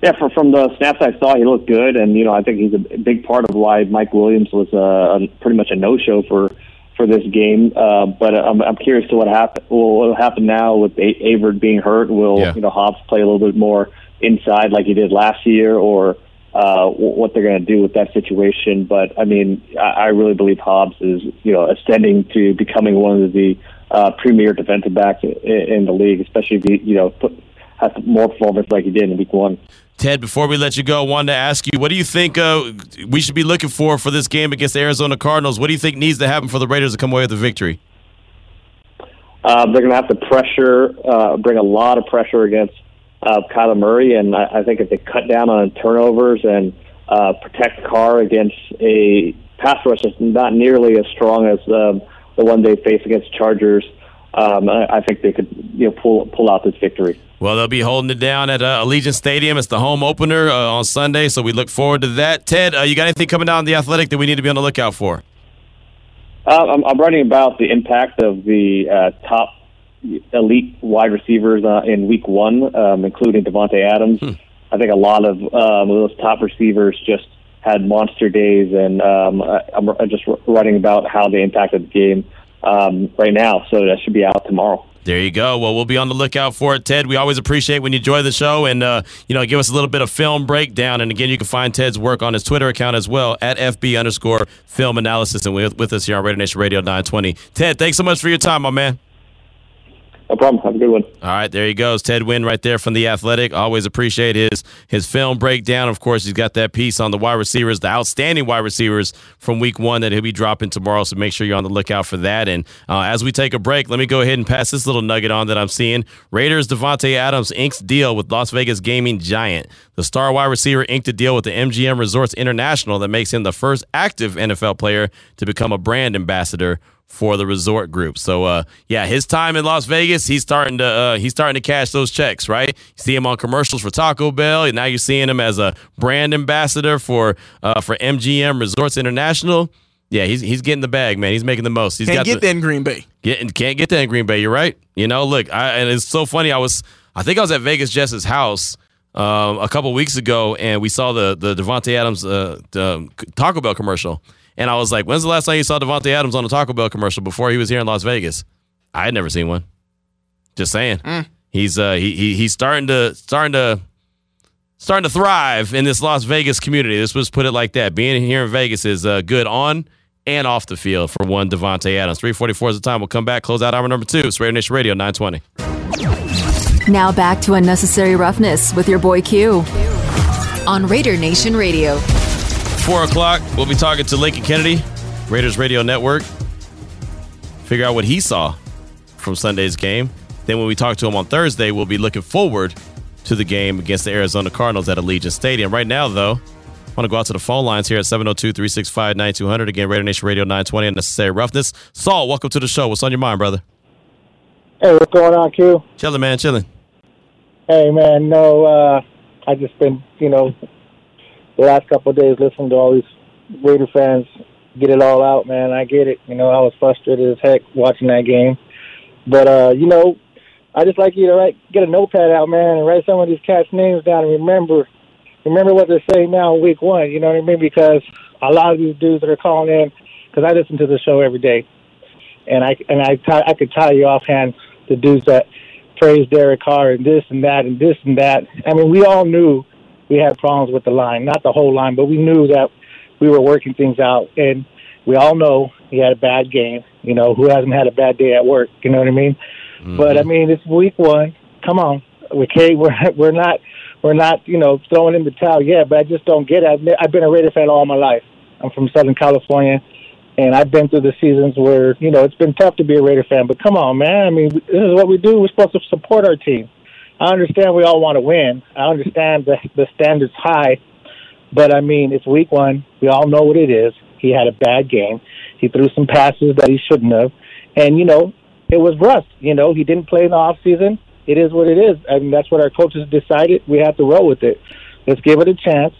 Yeah, for, from the snaps I saw, he looked good, and you know I think he's a big part of why Mike Williams was uh, a, pretty much a no-show for for this game. Uh, but I'm, I'm curious to what happen. What will happen now with a- Averett being hurt? Will yeah. you know Hobbs play a little bit more inside like he did last year, or uh, what they're going to do with that situation? But I mean, I, I really believe Hobbs is you know ascending to becoming one of the uh, premier defensive backs in, in the league, especially if he you know put, has more performance like he did in Week One. Ted, before we let you go, I wanted to ask you, what do you think uh, we should be looking for for this game against the Arizona Cardinals? What do you think needs to happen for the Raiders to come away with a victory? Uh, they're going to have to pressure, uh, bring a lot of pressure against uh, Kyler Murray, and I, I think if they cut down on turnovers and uh, protect Carr against a pass rush that's not nearly as strong as um, the one they face against Chargers, um, I, I think they could you know pull pull out this victory. Well, they'll be holding it down at uh, Allegiant Stadium. It's the home opener uh, on Sunday, so we look forward to that. Ted, uh, you got anything coming down the Athletic that we need to be on the lookout for? Uh, I'm, I'm, writing about the impact of the uh, top elite wide receivers uh, in Week One, um, including Davante Adams. Hmm. I think a lot of um, those top receivers just had monster days, and um, I, I'm just writing about how they impacted the game um, right now. So that should be out tomorrow. There you go. Well, we'll be on the lookout for it, Ted. We always appreciate when you join the show and uh, you know give us a little bit of film breakdown. And again, you can find Ted's work on his Twitter account as well at FB underscore film analysis. And with, with us here on Raider Nation Radio 920. Ted, thanks so much for your time, my man. No problem. Have a good one. All right, there he goes. Ted Nguyen right there from The Athletic. Always appreciate his his film breakdown. Of course, he's got that piece on the wide receivers, the outstanding wide receivers from week one that he'll be dropping tomorrow. So make sure you're on the lookout for that. And uh, as we take a break, let me go ahead and pass this little nugget on that I'm seeing. Raiders Davante Adams inks deal with Las Vegas gaming giant. The star wide receiver inked a deal with the MGM Resorts International that makes him the first active NFL player to become a brand ambassador for the resort group. So uh, yeah, his time in Las Vegas, he's starting to uh, he's starting to cash those checks, right? You see him on commercials for Taco Bell, and now you're seeing him as a brand ambassador for uh, for MGM Resorts International. Yeah, he's he's getting the bag, man. He's making the most. He's Can't got get the, that in Green Bay. Get, can't get that in Green Bay. You're right. You know, look, I, and it's so funny. I was, I think I was at Vegas Jess's house um, a couple weeks ago, and we saw the the Davante Adams uh, the Taco Bell commercial, and I was like, "When's the last time you saw Davante Adams on a Taco Bell commercial before he was here in Las Vegas?" I had never seen one. Just saying, he's uh, he, he he's starting to starting to starting to thrive in this Las Vegas community. This was put it like that. Being here in Vegas is uh, good on and off the field for one Davante Adams. 344 is the time. We'll come back, close out hour number two. It's Raider Nation Radio 920. Now back to Unnecessary Roughness with your boy Q on Raider Nation Radio. Four o'clock, we'll be talking to Lincoln Kennedy, Raiders Radio Network. Figure out what he saw from Sunday's game. Then when we talk to him on Thursday, we'll be looking forward to the game against the Arizona Cardinals at Allegiant Stadium. Right now, though, I want to go out to the phone lines here at 702 365 9200. Again, Raider Nation Radio 920 Unnecessary Roughness. Saul, welcome to the show. What's on your mind, brother? Hey, what's going on, Q? Chilling, man, chilling. Hey, man, no, uh, I just been, you know, the last couple of days listening to all these Raider fans get it all out, man. I get it. You know, I was frustrated as heck watching that game. But, uh, you know, I just like you to write, get a notepad out, man, and write some of these cats' names down and remember remember what they're saying now in week one. You know what I mean? Because a lot of these dudes that are calling in, because I listen to the show every day, and I and I t- I could tell you offhand the dudes that praise Derek Carr and this and that and this and that. I mean, we all knew we had problems with the line, not the whole line, but we knew that we were working things out, and we all know he had a bad game. You know, who hasn't had a bad day at work? You know what I mean? Mm-hmm. But I mean, it's week one. Come on, okay, we're [LAUGHS] we're not we're not, you know, throwing in the towel yet, but I just don't get it. I've, I've been a Raider fan all my life. I'm from Southern California, and I've been through the seasons where, you know, it's been tough to be a Raider fan. But come on, man. I mean, this is what we do. We're supposed to support our team. I understand we all want to win. I understand the the standards high, but I mean, it's week one. We all know what it is. He had a bad game. He threw some passes that he shouldn't have, and you know, it was rust. You know, he didn't play in the off season it is what it is. I mean, that's what our coaches decided. We have to roll with it. Let's give it a chance.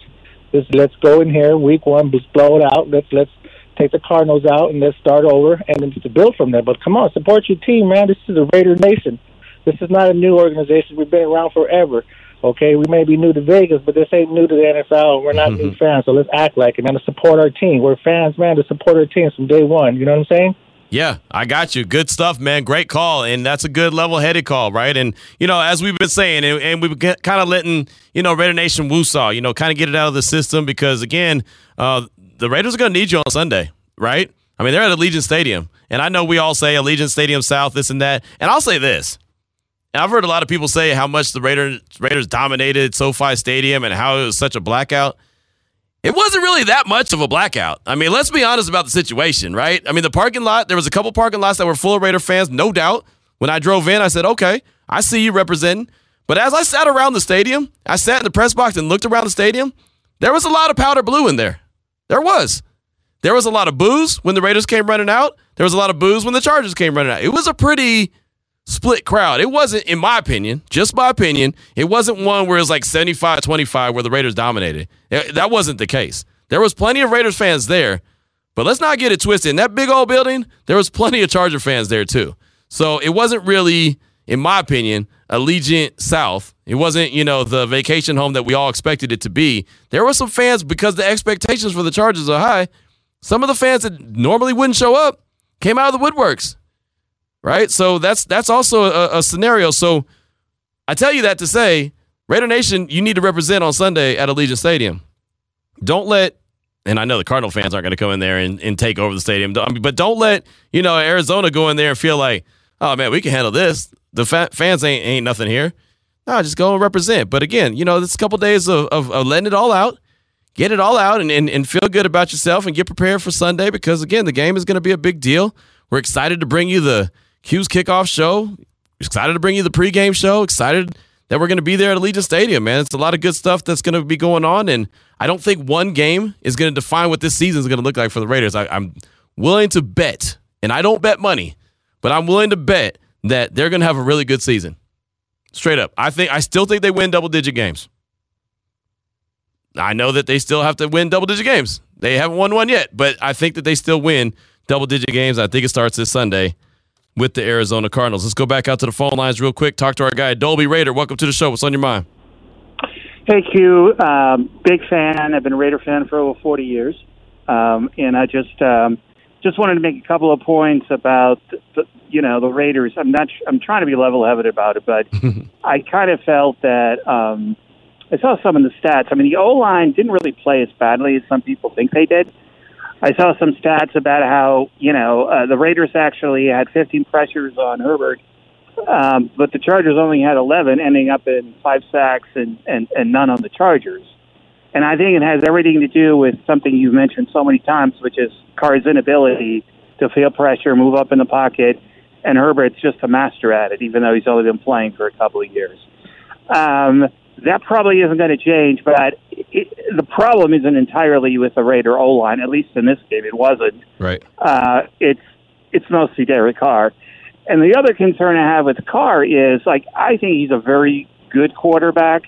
Let's let's go in here week one, just blow it out. Let's let's take the Cardinals out and let's start over and then to build from there. But come on, support your team, man. This is the Raider Nation. This is not a new organization. We've been around forever. Okay, we may be new to Vegas, but this ain't new to the NFL. We're not new fans, so let's act like it, man. To support our team, we're fans, man. To support our team from day one. You know what I'm saying? Yeah, I got you. Good stuff, man. Great call. And that's a good level headed call, right? And, you know, as we've been saying, and, and we've been kind of letting, you know, Raider Nation woosah, you know, kind of get it out of the system because, again, uh, the Raiders are going to need you on Sunday, right? I mean, they're at Allegiant Stadium. And I know we all say Allegiant Stadium South, this and that. And I'll say this. I've heard a lot of people say how much the Raiders, Raiders dominated SoFi Stadium and how it was such a blackout it wasn't really that much of a blackout. I mean, let's be honest about the situation, right? I mean, the parking lot, there was a couple parking lots that were full of Raider fans, no doubt. When I drove in, I said, okay, I see you representing. But as I sat around the stadium, I sat in the press box and looked around the stadium, there was a lot of powder blue in there. There was. There was a lot of booze when the Raiders came running out. There was a lot of booze when the Chargers came running out. It was a pretty split crowd. It wasn't, in my opinion, just my opinion, it wasn't one where it was like 75 25 where the Raiders dominated. That wasn't the case. There was plenty of Raiders fans there, but let's not get it twisted. In that big old building, there was plenty of Charger fans there too. So it wasn't really, in my opinion, Allegiant South. It wasn't, you know, the vacation home that we all expected it to be. There were some fans because the expectations for the Chargers are high. Some of the fans that normally wouldn't show up came out of the woodworks right? So that's that's also a, a, scenario. So I tell you that to say, Raider Nation, you need to represent on Sunday at Allegiant Stadium. Don't let, and I know the Cardinal fans aren't going to come in there and, and take over the stadium, but don't let you know Arizona go in there and feel like, oh man, we can handle this. The fa- fans ain't ain't nothing here. No, just go and represent. But again, you know, it's a couple days of, of, of letting it all out get it all out and, and, and feel good about yourself and get prepared for Sunday because, again, the game is going to be a big deal. We're excited to bring you the Q's kickoff show. Excited to bring you the pregame show. Excited that we're going to be there at Allegiant Stadium, man. It's a lot of good stuff that's going to be going on, and I don't think one game is going to define what this season is going to look like for the Raiders. I, I'm willing to bet and I don't bet money, but I'm willing to bet that they're going to have a really good season. Straight up. I think I still think they win double digit games. I know that they still have to win double digit games. They haven't won one yet, but I think that they still win double digit games. I think it starts this Sunday with the Arizona Cardinals. Let's go back out to the phone lines real quick. Talk to our guy, Dolby Raider. Welcome to the show. What's on your mind? Hey, Q. Um, big fan. I've been a Raider fan for over 40 years. Um, and I just um, just wanted to make a couple of points about the, you know the Raiders. I'm not. I'm trying to be level-headed about it, but [LAUGHS] I kind of felt that um, I saw some of the stats. I mean, the O line didn't really play as badly as some people think they did. I saw some stats about how you know uh, the Raiders actually had 15 pressures on Herbert, um, but the Chargers only had 11, ending up in five sacks and, and and none on the Chargers. And I think it has everything to do with something you've mentioned so many times, which is Carr's inability to feel pressure, move up in the pocket, and Herbert's just a master at it, even though he's only been playing for a couple of years. Um, that probably isn't going to change, but it, the problem isn't entirely with the Raider O line. At least in this game, it wasn't. Right. Uh, it's it's mostly Derek Carr. And the other concern I have with Carr is like I think he's a very good quarterback,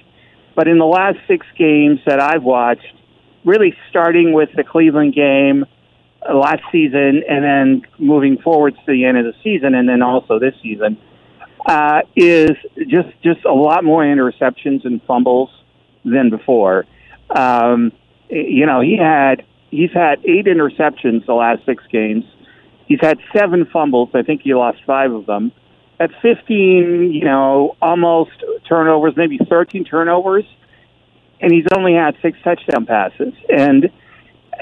but in the last six games that I've watched, really starting with the Cleveland game uh, last season and then moving forward to the end of the season and then also this season, uh, is just just a lot more interceptions and fumbles than before. Um, you know, he had he's had eight interceptions the last six games. He's had seven fumbles. I think he lost five of them. That's 15, you know, almost turnovers, maybe 13 turnovers, and he's only had six touchdown passes. And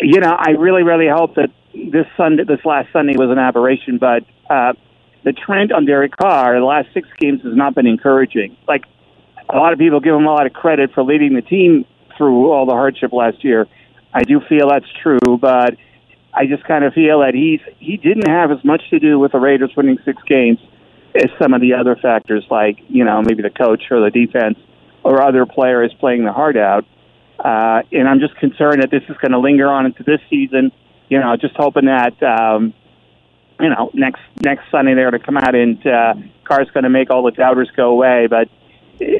you know, I really, really hope that this Sunday, this last Sunday, was an aberration. But uh, the trend on Derek Carr the last six games has not been encouraging. Like a lot of people give him a lot of credit for leading the team through all the hardship last year. I do feel that's true, but I just kind of feel that he's he didn't have as much to do with the Raiders winning six games as some of the other factors, like you know maybe the coach or the defense or other players playing their heart out. Uh, and I'm just concerned that this is going to linger on into this season. You know, just hoping that um, you know next next Sunday they're going to come out and uh, Carr's going to make all the doubters go away. But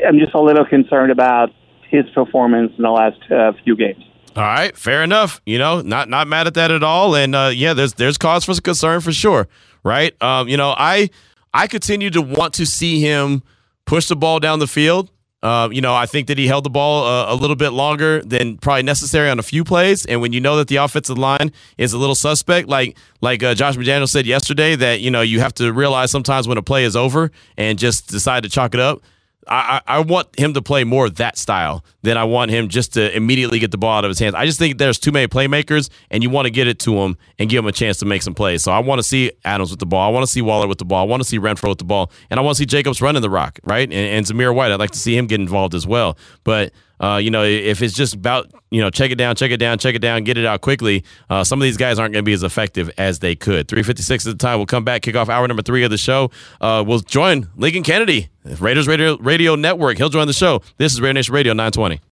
I'm just a little concerned about his performance in the last uh, few games. All right, fair enough. You know, not not mad at that at all. And uh, yeah, there's there's cause for concern for sure, right? Um, you know, I I continue to want to see him push the ball down the field. Uh, you know, I think that he held the ball uh, a little bit longer than probably necessary on a few plays. And when you know that the offensive line is a little suspect, like like uh, Josh McDaniel said yesterday, that you know you have to realize sometimes when a play is over and just decide to chalk it up. I, I want him to play more that style than I want him just to immediately get the ball out of his hands. I just think there's too many playmakers, and you want to get it to him and give him a chance to make some plays. So I want to see Adams with the ball. I want to see Waller with the ball. I want to see Renfrow with the ball, and I want to see Jacobs running the rock, right? And, and Zamir White, I'd like to see him get involved as well. But uh, you know, if it's just about you know check it down, check it down, check it down, get it out quickly, uh, some of these guys aren't going to be as effective as they could. Three fifty six at the time. We'll come back, kick off hour number three of the show. Uh, we'll join Lincoln Kennedy, Raiders Radio, Radio Network. He'll join the show. This is Raider Nation Radio nine twenty.